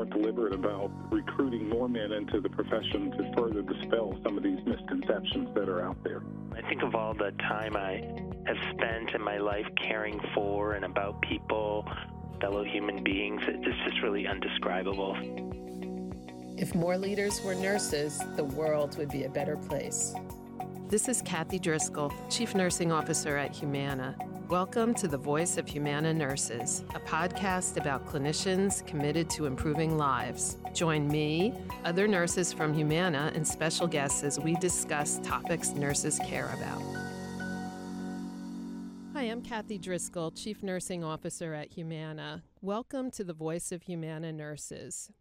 more deliberate about recruiting more men into the profession to further dispel some of these misconceptions that are out there. I think of all the time I have spent in my life caring for and about people, fellow human beings. It's just really undescribable. If more leaders were nurses, the world would be a better place. This is Kathy Driscoll, Chief Nursing Officer at Humana. Welcome to the Voice of Humana Nurses, a podcast about clinicians committed to improving lives. Join me, other nurses from Humana, and special guests as we discuss topics nurses care about. Hi, I'm Kathy Driscoll, Chief Nursing Officer at Humana. Welcome to the Voice of Humana Nurses.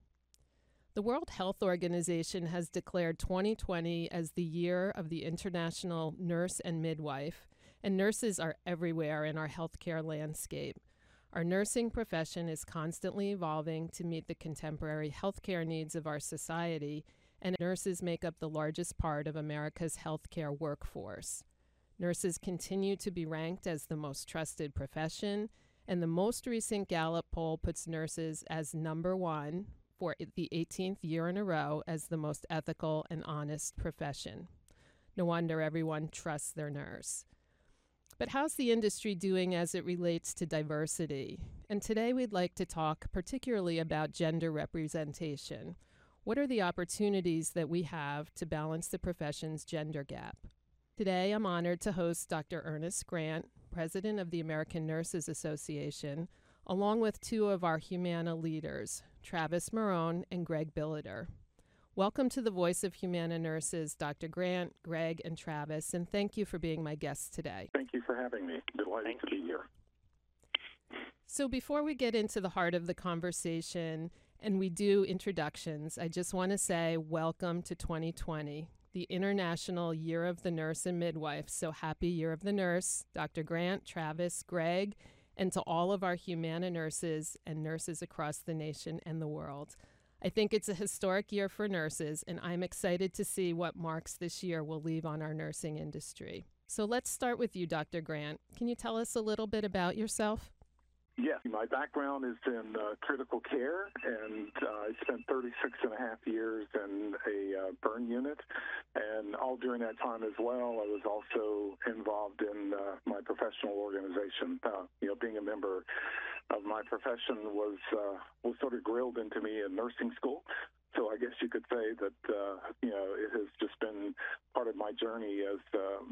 The World Health Organization has declared 2020 as the year of the International Nurse and Midwife and nurses are everywhere in our healthcare landscape. Our nursing profession is constantly evolving to meet the contemporary healthcare needs of our society, and nurses make up the largest part of America's healthcare workforce. Nurses continue to be ranked as the most trusted profession, and the most recent Gallup poll puts nurses as number one for the 18th year in a row as the most ethical and honest profession. No wonder everyone trusts their nurse. But how's the industry doing as it relates to diversity? And today we'd like to talk particularly about gender representation. What are the opportunities that we have to balance the profession's gender gap? Today I'm honored to host Dr. Ernest Grant, President of the American Nurses Association, along with two of our Humana leaders, Travis Marron and Gregg Billeter. Welcome to the Voice of Humana Nurses, Dr. Grant, Greg, and Travis, and thank you for being my guests today. Thank you for having me. Delighted thank to be here. So, before we get into the heart of the conversation and we do introductions, I just want to say welcome to 2020, the International Year of the Nurse and Midwife. So, happy Year of the Nurse, Dr. Grant, Travis, Greg, and to all of our Humana nurses and nurses across the nation and the world. I think it's a historic year for nurses, and I'm excited to see what marks this year will leave on our nursing industry. So let's start with you, Dr. Grant. Can you tell us a little bit about yourself? Yes, my background is in uh, critical care, and uh, I spent 36 and a half years in a uh, burn unit. And all during that time as well, I was also involved in uh, my professional organization. Uh, you know, being a member of my profession was uh, was sort of grilled into me in nursing school. So I guess you could say that you know it has just been part of my journey as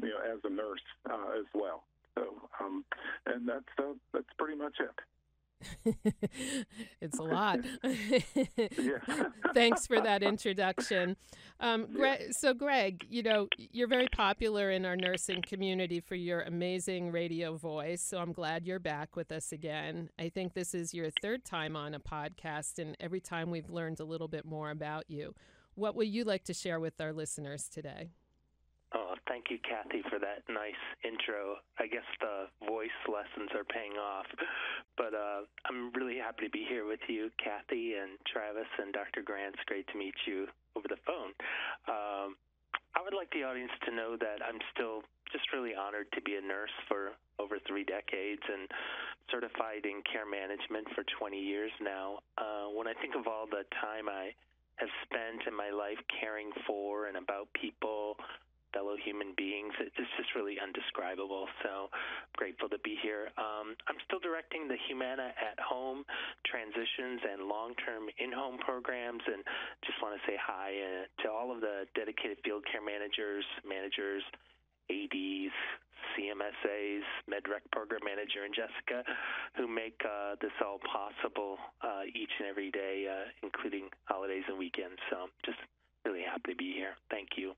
you know as a nurse as well. So, um, and that's uh, that's pretty much it. it's a lot. Thanks for that introduction. Um, Greg, so, Greg, you know, you're very popular in our nursing community for your amazing radio voice. So, I'm glad you're back with us again. I think this is your third time on a podcast, and every time we've learned a little bit more about you. What would you like to share with our listeners today? Oh, thank you, Kathy, for that nice intro. I guess the voice lessons are paying off. But uh, I'm really happy to be here with you, Kathy and Travis and Dr. Grant. It's great to meet you over the phone. Um, I would like the audience to know that I'm still just really honored to be a nurse for over three decades and certified in care management for 20 years now. Uh, when I think of all the time I have spent in my life caring for and about people, fellow human beings. It's just really undescribable. So grateful to be here. Um, I'm still directing the Humana at Home transitions and long term in home programs, and just want to say hi uh, to all of the dedicated field care managers, managers, ADs, CMSAs, MedRec program manager, and Jessica, who make uh, this all possible uh, each and every day, uh, including holidays and weekends. So just really happy to be here. Thank you.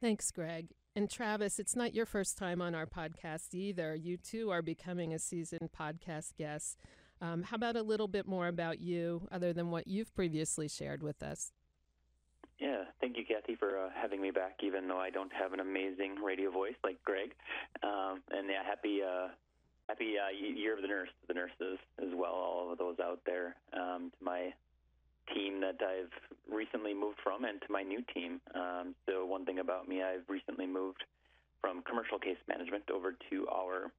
Thanks, Greg. And Travis, it's not your first time on our podcast either. You too are becoming a seasoned podcast guest. Um, how about a little bit more about you, other than what you've previously shared with us? Yeah, thank you, Kathy, for uh, having me back. Even though I don't have an amazing radio voice like Greg, um, and yeah, happy uh, happy uh, year of the nurse, to the nurses as well, all of those out there. Um, to my team that I've recently moved from and to my new team. Um, so, one thing about me, I've recently moved from commercial case management over to our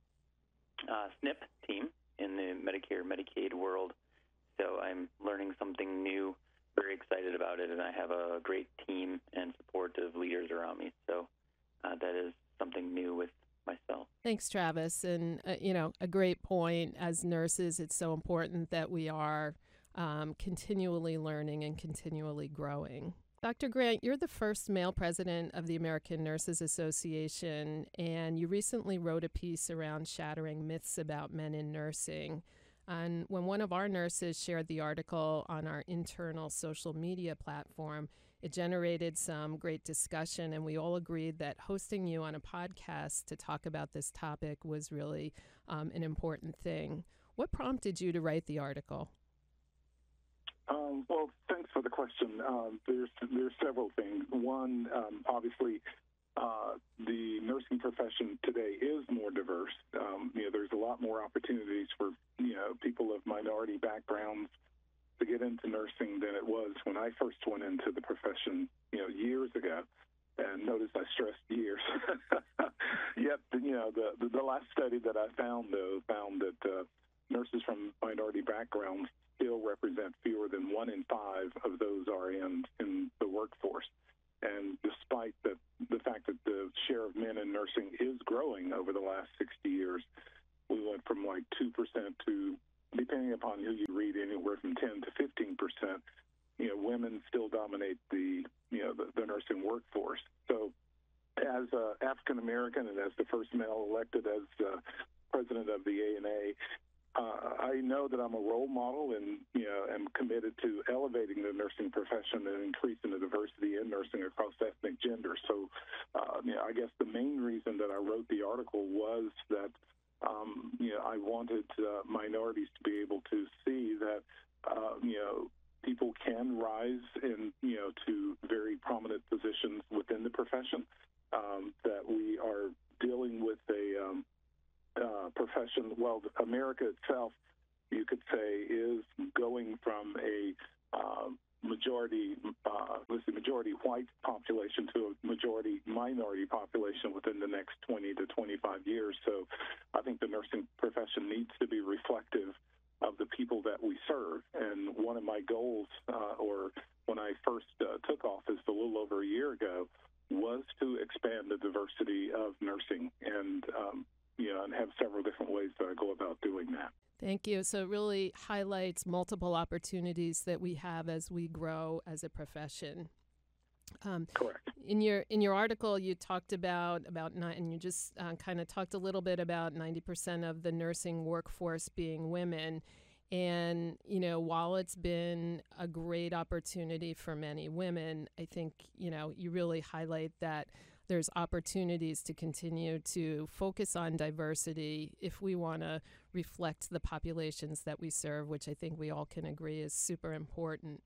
uh, SNP team in the Medicare Medicaid world. So, I'm learning something new, very excited about it, and I have a great team and supportive leaders around me. So uh, that is something new with myself. Thanks, Travis. And, uh, you know, a great point. As nurses, it's so important that we are um, continually learning and continually growing. Dr. Grant, you're the first male president of the American Nurses Association, and you recently wrote a piece around shattering myths about men in nursing. And when one of our nurses shared the article on our internal social media platform, it generated some great discussion, and we all agreed that hosting you on a podcast to talk about this topic was really um, an important thing. What prompted you to write the article? Um, well, thanks for the question. Um, there's there's several things. One, um, obviously, uh, the nursing profession today is more diverse. Um, you know, there's a lot more opportunities for you know people of minority backgrounds to get into nursing than it was when I first went into the profession. You know, years ago. And notice I stressed years. Yet, you know, the, the, the last study that I found though found that uh, nurses from minority backgrounds still represent fewer than one in five of those RNs in the workforce. And despite the, the fact that the share of men in nursing is growing over the last 60 years, we went from like 2% to, depending upon who you read, anywhere from 10 to 15%. You know, women still dominate the, you know, the, the nursing workforce. So as uh, African American and as the first male elected as uh, president of the ANA, uh, I know that I'm a role model and you know am committed to elevating the nursing profession and increasing the diversity in nursing across ethnic genders. So, uh, you know, I guess the main reason that I wrote the article was that um, you know I wanted uh, minorities to be able to see that uh, you know people can rise in you know to very prominent positions within the profession. Um, that we are dealing with a um, uh, profession, well, America itself, you could say, is going from a uh, majority, uh, let's say, majority white population to a majority minority population within the next 20 to 25 years. So, I think the nursing profession needs to be reflective of the people that we serve. And one of my goals, uh, or when I first uh, took office a little over a year ago, was to expand the diversity of nursing and um, know, and have several different ways that I go about doing that. Thank you. So it really highlights multiple opportunities that we have as we grow as a profession. Um, Correct. In your in your article, you talked about about nine, and you just uh, kind of talked a little bit about ninety percent of the nursing workforce being women. And you know, while it's been a great opportunity for many women, I think you know you really highlight that there's opportunities to continue to focus on diversity if we want to reflect the populations that we serve, which I think we all can agree is super important.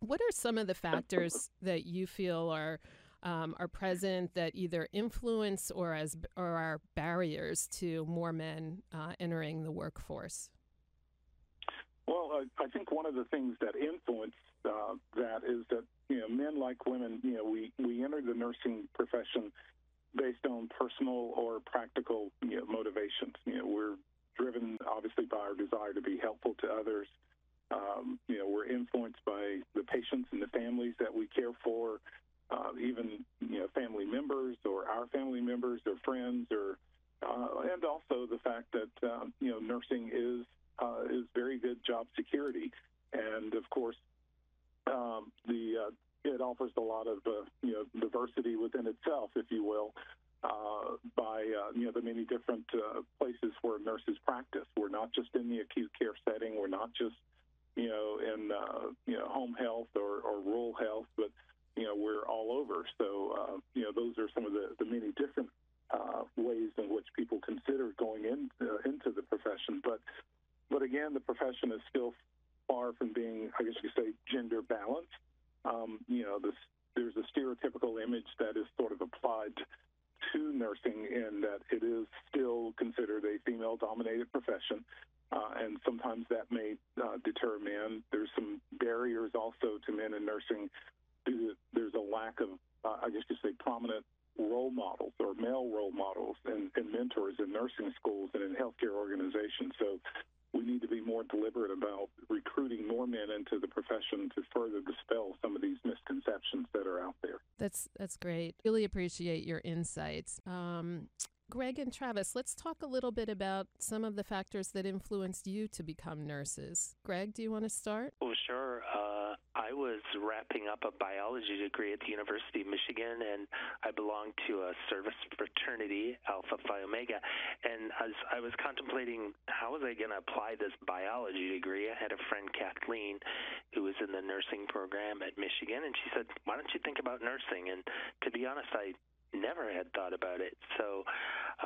What are some of the factors that you feel are um, are present that either influence or as or are barriers to more men uh, entering the workforce? Well, I, I think one of the things that influence uh, that is that you know men like women, you know, we we enter the nursing profession based on personal or practical you know, motivations. You know, we're driven obviously by our desire to be helpful to others. Um, you know, we're influenced by the patients and the families that we care for, uh, even you know family members or our family members or friends, or uh, and also the fact that um, you know nursing is uh, is very good job security, and of course, um, the uh, it offers a lot of uh, you know diversity within itself, if you will. Uh, by uh, you know the many different uh, places where nurses practice. We're not just in the acute care setting. We're not just you know in uh, you know home health or, or rural health, but you know we're all over. So uh, you know those are some of the, the many different uh, ways in which people consider going in, uh, into the profession. But but again, the profession is still far from being, I guess you could say, gender balance. Um, you know, this, there's a stereotypical image that is sort of applied to nursing in that it is still considered a female dominated profession. Uh, and sometimes that may uh, deter men. There's some barriers also to men in nursing. There's a lack of, uh, I guess you say, prominent role models or male role models and, and mentors in nursing schools and in healthcare organizations. So we we need to be more deliberate about recruiting more men into the profession to further dispel some of these misconceptions that are out there. That's great. Really appreciate your insights. Um, Greg and Travis, let's talk a little bit about some of the factors that influenced you to become nurses. Greg, do you want to start? Oh, sure. Uh, I was wrapping up a biology degree at the University of Michigan, and I belonged to a service fraternity, Alpha Phi Omega. And as I was contemplating how was I going to apply this biology degree, I had a friend, Kathleen, who was in the nursing program at Michigan, and she said, "Why don't you think about nursing?" And to be honest, I never had thought about it. So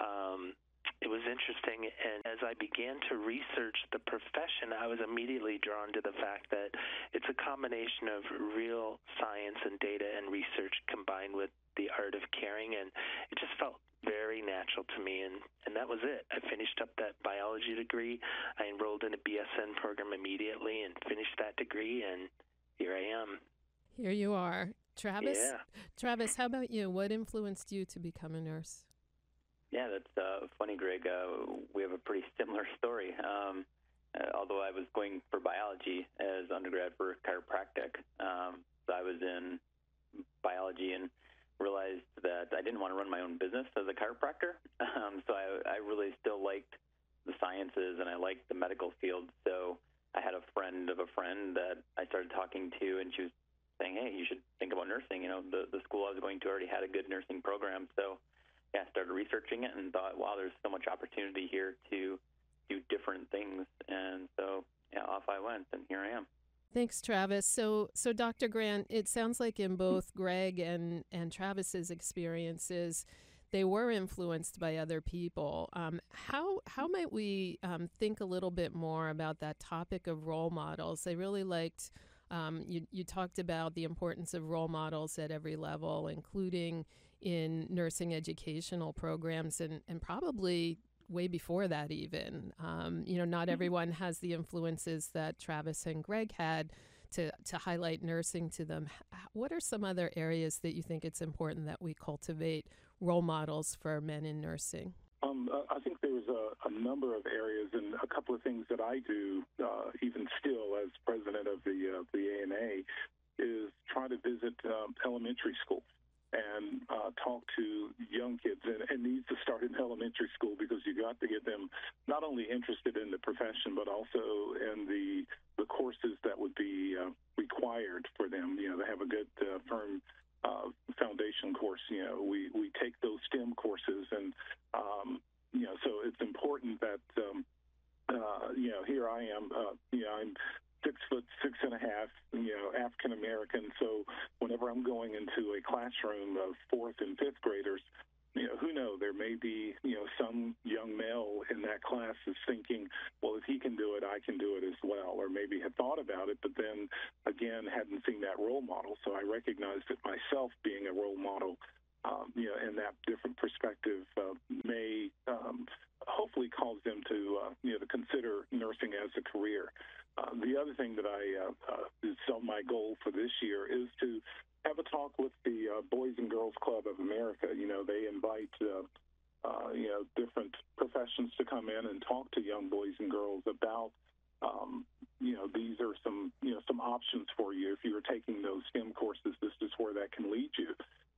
um, it was interesting. And as I began to research the profession, I was immediately drawn to the fact that it's a combination of real science and data and research combined with the art of caring. And it just felt very natural to me and and that was it i finished up that biology degree i enrolled in a bsn program immediately and finished that degree and here i am here you are Travis? Yeah. Travis, how about you? What influenced you to become a nurse? Yeah, that's uh, funny, Greg. Uh, we have a pretty similar story. Um, uh, although I was going for biology as undergrad for chiropractic, um, so I was in biology and realized that I didn't want to run my own business as a chiropractor. Um, so I, I really still liked the sciences and I liked the medical field. So I had a friend of a friend that I started talking to, and she was saying, "Hey, you should think about nursing." You know, the the school I was going to already had a good nursing program, so yeah, I started researching it and thought, "Wow, there's so much opportunity here to do different things." And so yeah, off I went, and here I am. Thanks, Travis. So, so Dr. Grant, it sounds like in both Greg and and Travis's experiences, they were influenced by other people. Um, how how might we um, think a little bit more about that topic of role models? I really liked um, you, you talked about the importance of role models at every level, including in nursing educational programs and, and probably way before that, even. Um, you know, not mm-hmm. everyone has the influences that Travis and Greg had to, to highlight nursing to them. What are some other areas that you think it's important that we cultivate role models for men in nursing? Um, I think there's a, a, number of areas and a couple of things that I do, uh, even still as president of the uh, the ANA, is try to visit um, elementary schools and uh, talk to young kids. And it needs to start in elementary school because you got to get them not only interested in the profession but also in the the courses that would be uh, required for them. You know, they have a good uh, firm uh, foundation course. You know, we, we take those STEM courses, and um, you know, so it's important that um, uh, you know here I am. Uh, you know, I'm six foot six and a half. You know, African American. So whenever I'm going into a classroom of fourth and fifth graders, you know, who knows? There may be, you know, some young male in that class is thinking, well, if he can do it, I can do it as well, or maybe had thought about it, but then again hadn't seen that role model. So I recognized it myself being a role model, um, you know, and that different perspective uh, may um, hopefully cause them to, uh, you know, to consider nursing as a career. Uh, the other thing that I uh, uh, is on my goal for this year is to have a talk with the uh, Boys and Girls Club of America. You know, they invite you know different professions to come in and talk to young boys and girls about um, you know these are some you know some options for you if you're taking those STEM courses. This is where that can lead you.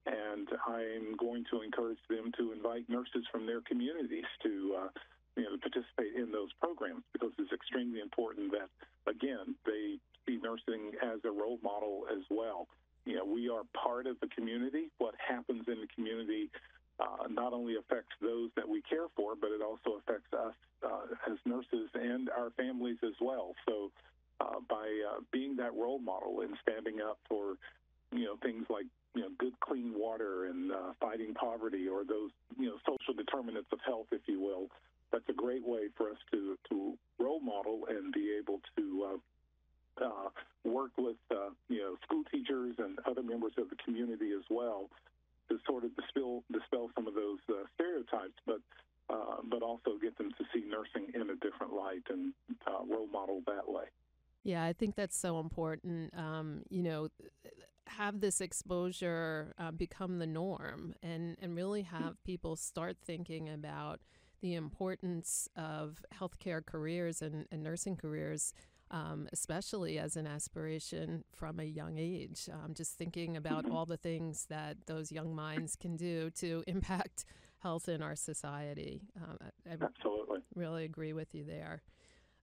And I'm going to encourage them to invite nurses from their communities to uh, you know participate in those programs because it's extremely important that again they see nursing as a role model as well you know, we are part of the community. What happens in the community uh, not only affects those that we care for, but it also affects us uh, as nurses and our families as well. So, uh, by uh, being that role model and standing up for, you know, things like you know good clean water and uh, fighting poverty or those you know social determinants of health, if you will, that's a great way for us to to role model and be able to uh, uh, work with uh, you know school teachers and other members of the community as well to sort of dispel dispel some of those uh, stereotypes, but uh, but also get them to see nursing in a different light and uh, role model that way. Yeah, I think that's so important. Um, you know, have this exposure uh, become the norm, and and really have people start thinking about the importance of healthcare careers and, and nursing careers um, especially as an aspiration from a young age. Um, just thinking about mm-hmm. all the things that those young minds can do to impact health in our society. Um, I, I Absolutely. Really agree with you there.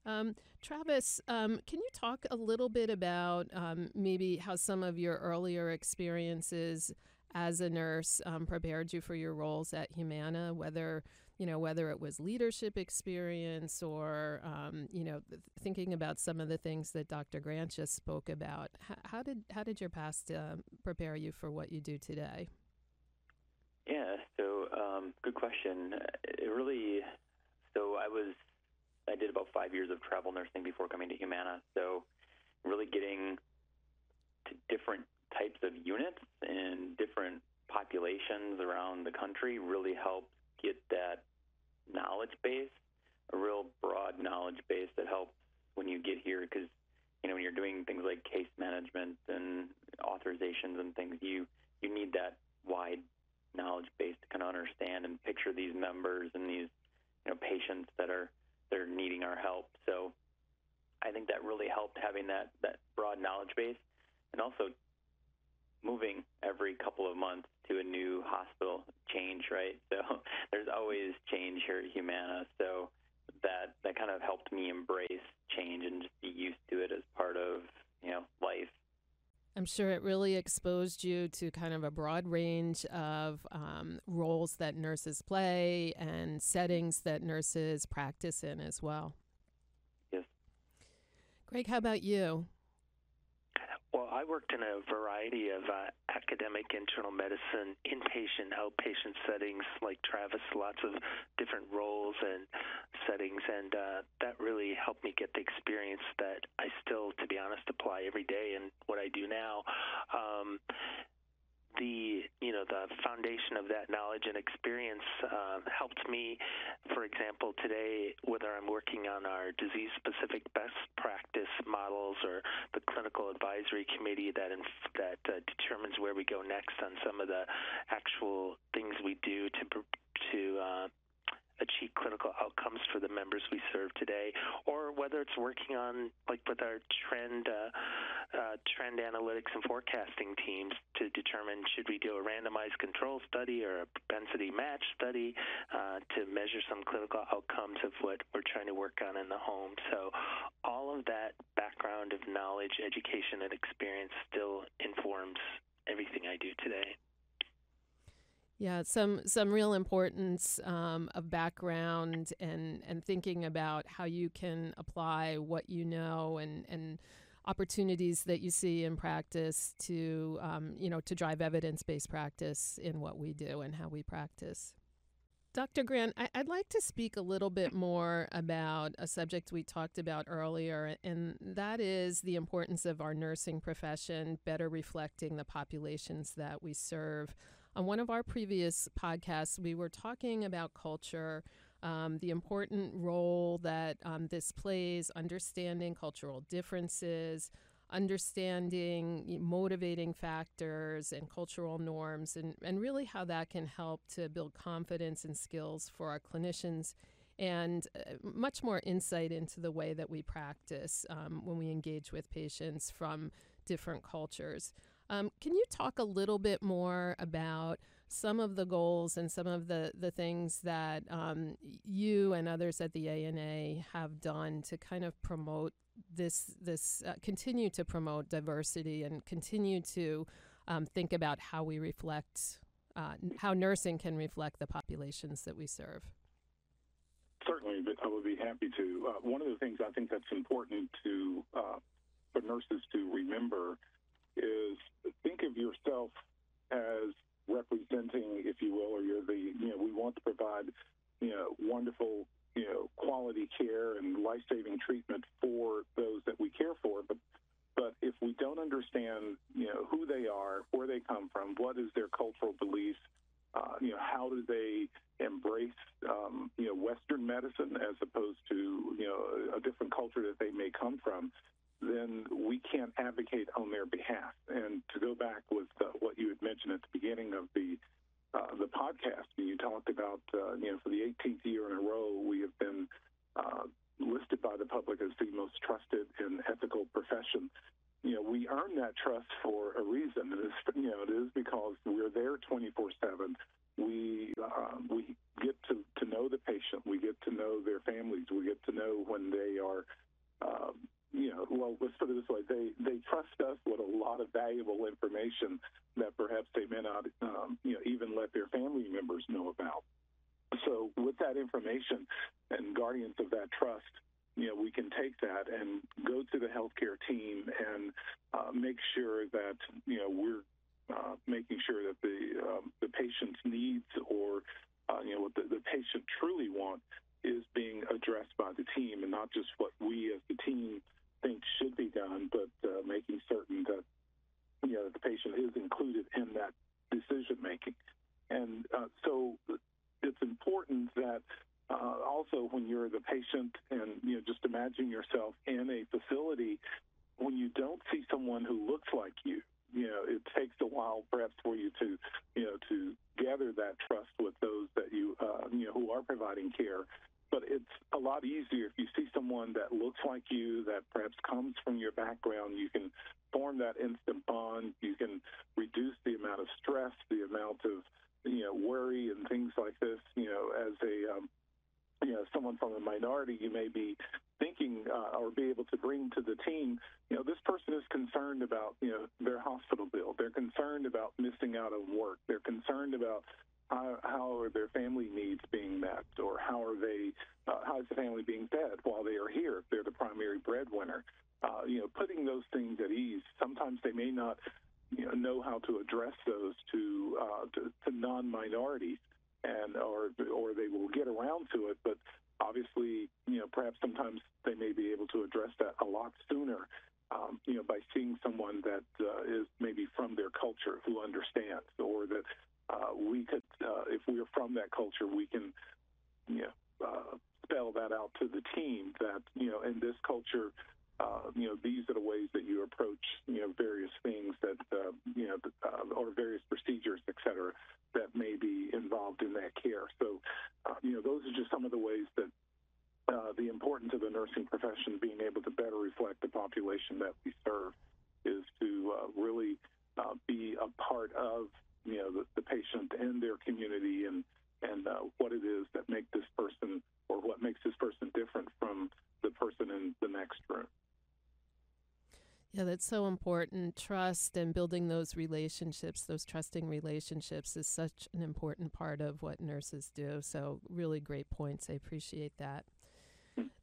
Um, Travis, um, can you talk a little bit about um, maybe how some of your earlier experiences as a nurse um, prepared you for your roles at Humana, whether you know, whether it was leadership experience or, um, you know, th- thinking about some of the things that Dr. Grant just spoke about. H- how did how did your past uh, prepare you for what you do today? Yeah, so um, good question. It really, so I was, I did about five years of travel nursing before coming to Humana. So really getting to different types of units and different populations around the country really helped get that knowledge base, a real broad knowledge base that helps when you get here because you know when you're doing things like case management and authorizations and things you you need that wide knowledge base to kind of understand and picture these members and these you know patients that are that are needing our help. So I think that really helped having that that broad knowledge base. And also moving every couple of months to a new hospital change, right? So there's always change here at Humana. So that that kind of helped me embrace change and just be used to it as part of you know life. I'm sure it really exposed you to kind of a broad range of um, roles that nurses play and settings that nurses practice in as well. Yes. Greg, how about you? Worked in a variety of uh, academic internal medicine, inpatient, outpatient settings like Travis, lots of different roles and settings, and uh, that really helped me get the experience that I still, to be honest, apply every day in what I do now. Um, the you know the foundation of that knowledge and experience uh, helped me. For example, today, whether I'm working on our disease specific best practice models or the clinical advisory committee that inf- that uh, determines where we go next on some of the actual things we do to to uh, achieve clinical outcomes for the members we serve today, or whether it's working on, like with our trend uh, uh, trend analytics and forecasting teams to determine should we do a randomized control study or a propensity match study uh, to measure some clinical outcomes of what we're trying to work on in the home. So all of that background of knowledge, education, and experience still informs everything I do today. Yeah, some some real importance um, of background and and thinking about how you can apply what you know and and opportunities that you see in practice to um, you know to drive evidence based practice in what we do and how we practice. Dr. Grant, I, would like to speak a little bit more about a subject we talked about earlier, and that is the importance of our nursing profession better reflecting the populations that we serve. On one of our previous podcasts, we were talking about culture, um, the important role that um, this plays, understanding cultural differences, understanding motivating factors and cultural norms, and, and really how that can help to build confidence and skills for our clinicians and uh, much more insight into the way that we practice um, when we engage with patients from different cultures. Um, can you talk a little bit more about some of the goals and some of the, the things that um, you and others at the ANA have done to kind of promote this, this uh, continue to promote diversity and continue to um, think about how we reflect, uh, how nursing can reflect the populations that we serve? Certainly, but I would be happy to. Uh, one of the things I think that's important to uh, for nurses to remember is think of yourself as representing, if you will, or you're the, you know, we want to provide, you know, wonderful, you know, quality care and life saving treatment for those that we care for. But, but if we don't understand, you know, who they are, where they come from, what is their cultural beliefs, uh, you know, how do they embrace, um, you know, Western medicine as opposed to, you know, a different culture that they may come from, then we can't advocate on their behalf. And to go back with uh, what you had mentioned at the beginning of the uh, the podcast. You talked about, uh, you know, for the 18th year in a row, we have been uh, listed by the public as the most trusted and ethical profession. You know, we earn that trust for a reason. It is, you know, it is because we're there 24/7. We uh, we get to, to know the patient. We get to know their families. We get to know when they are um, you know, well, let's put it this way: they they trust us with a lot of valuable information that perhaps they may not, um, you know, even let their family members know about. So, with that information and guardians of that trust, you know, we can take that and go to the healthcare team and uh, make sure that you know we're uh, making sure that the um, the patient's needs or uh, you know what the, the patient truly want is being addressed by the team and not just what we as the team think should be done, but uh, making certain that you know the patient is included in that decision making. And uh, so it's important that uh, also when you're the patient and you know just imagine yourself in a facility when you don't see someone who looks like you you know it takes a while perhaps for you to you know to gather that trust with those that you uh, you know who are providing care but it's a lot easier if you see someone that looks like you, that perhaps comes from your background. You can form that instant bond. You can reduce the amount of stress, the amount of you know worry and things like this. You know, as a um, you know someone from a minority, you may be thinking uh, or be able to bring to the team. You know, this person is concerned about you know their hospital bill. They're concerned about missing out on work. They're concerned about how, how are their family needs being met, or how are they, uh, how is the family being fed while they are here if they're the primary breadwinner? Uh, you know, putting those things at ease. Sometimes they may not, you know, know how to address those to uh, to, to non-minorities, and or or they will get around to it, but obviously, you know, perhaps sometimes they may be able to address that a lot sooner. Um, you know, by seeing someone that uh, is maybe from their culture who understands, or that uh, we could, uh, if we're from that culture, we can, you know, uh, spell that out to the team that, you know, in this culture, uh, you know, these are the ways that you approach, you know, various things that, uh, you know, uh, or various procedures, et cetera, that may be involved in that care. So, uh, you know, those are just some of the ways that uh, the importance of the nursing profession being able to better reflect the population that we serve is to uh, really uh, be a part of you know the, the patient and their community and and uh, what it is that make this person or what makes this person different from the person in the next room. Yeah, that's so important. Trust and building those relationships, those trusting relationships, is such an important part of what nurses do. So, really great points. I appreciate that.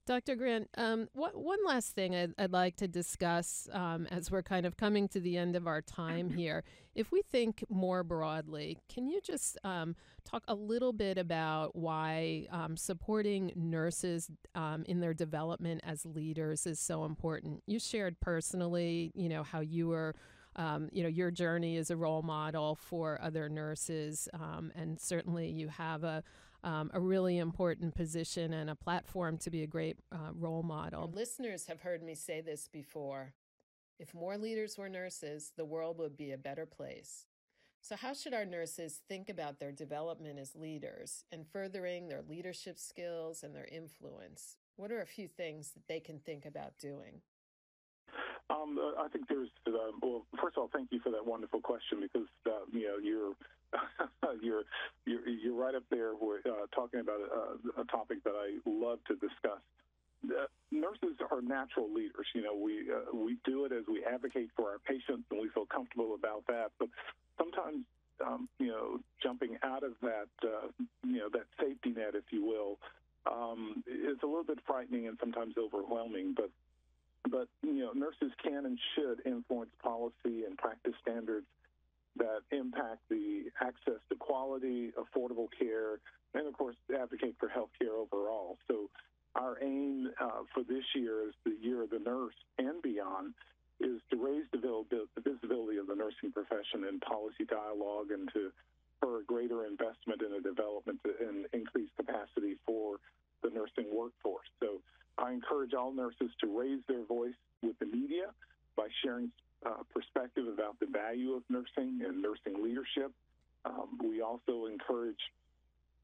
Dr. Grant, um, what, one last thing I'd, I'd like to discuss um, as we're kind of coming to the end of our time here. If we think more broadly, can you just um, talk a little bit about why um, supporting nurses um, in their development as leaders is so important? You shared personally, you know, how you were. Um, you know your journey as a role model for other nurses, um, and certainly you have a, um, a really important position and a platform to be a great uh, role model. Our listeners have heard me say this before. If more leaders were nurses, the world would be a better place. So, how should our nurses think about their development as leaders and furthering their leadership skills and their influence? What are a few things that they can think about doing? Um, uh, I think there's, uh, well, first of all, thank you for that wonderful question because, uh, you know, you're you're, you're you're right up there with, uh, talking about a, a, topic that I love to discuss. Uh, nurses are natural leaders. You know, we uh, we do it as we advocate for our patients, and we feel comfortable about that. But sometimes, um, you know, jumping out of that, uh, you know, that safety net, if you will, um, is a little bit frightening and sometimes overwhelming. But but you know, nurses can and should influence policy and practice standards that impact the access to quality, affordable care, and of course, advocate for health care overall. So, our aim uh, for this year is the year of the nurse and beyond is to raise the visibility of the nursing profession in policy dialogue and to for a greater investment in the development and increased capacity for the nursing workforce. So I encourage all nurses to raise their voice with the media by sharing uh, perspective about the value of nursing and nursing leadership. Um, we also encourage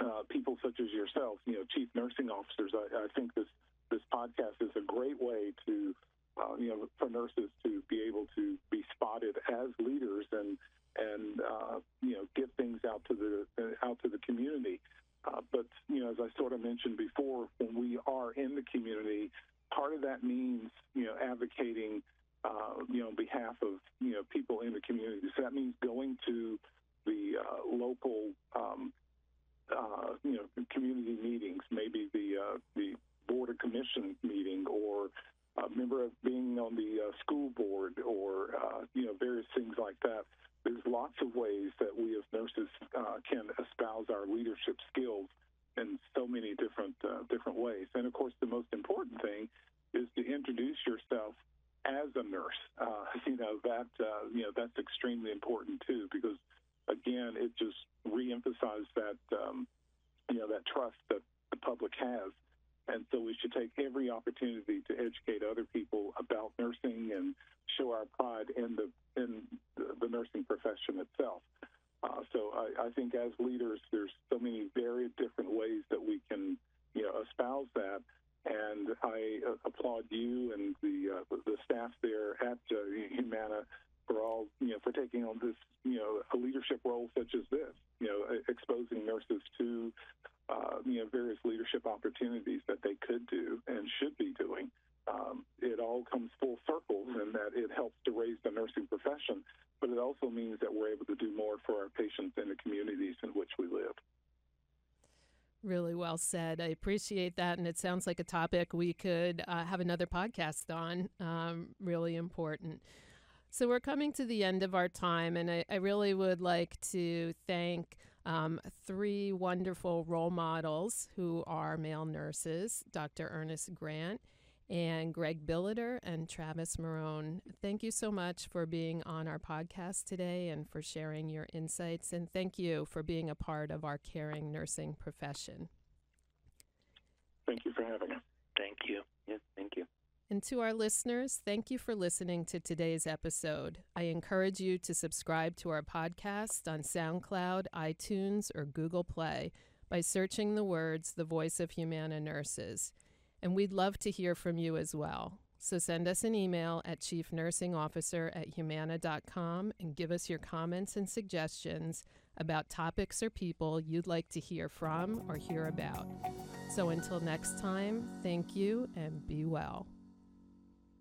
uh, people such as yourself, you know, chief nursing officers. I, I think this this podcast is a great way to, uh, you know, for nurses to be able to be spotted as leaders and and uh, you know get things out to the uh, out to the community. Uh, but you know, as I sort of mentioned before, when we are in the community, part of that means you know advocating uh, you know on behalf of you know people in the community. So that means going to the uh, local um, uh, you know community meetings, maybe the uh, the board of commission meeting or a member of being on the uh, school board or uh, you know various things like that. There's lots of ways that we as nurses can espouse our leadership skills in so many different different ways. And of course, the most important thing is to introduce yourself as a nurse. Uh, you know that uh, you know that's extremely important too because again, it just reemphasizes that um, you know that trust that the public has and so we should take every opportunity to educate other people about nursing and show our pride in the in the, nursing profession itself. Uh, so I, I, think as leaders, there's so many very different ways that we can, you know, espouse that. And I uh, applaud you and the uh, the staff there at uh, Humana for all, you know, for taking on this, you know, a leadership role such as this, you know, exposing nurses to uh, you know, various leadership opportunities that they could do and should be doing. Um, it all comes full circle in that it helps to raise the nursing profession, but it also means that we're able to do more for our patients in the communities in which we live. Really well said. I appreciate that. And it sounds like a topic we could uh, have another podcast on. Um, really important. So we're coming to the end of our time, and I, I really would like to thank um, three wonderful role models who are male nurses Dr. Ernest Grant and Gregg Billeter and Travis Marron. Thank you so much for being on our podcast today and for sharing your insights. And thank you for being a part of our caring nursing profession. Thank you for having us. Thank you. Yes, thank you. And to our listeners, thank you for listening to today's episode. I encourage you to subscribe to our podcast on SoundCloud, iTunes, or Google Play by searching the words The Voice of Humana Nurses. And we'd love to hear from you as well. So send us an email at chiefnursingofficer at humana.com and give us your comments and suggestions about topics or people you'd like to hear from or hear about. So until next time, thank you and be well.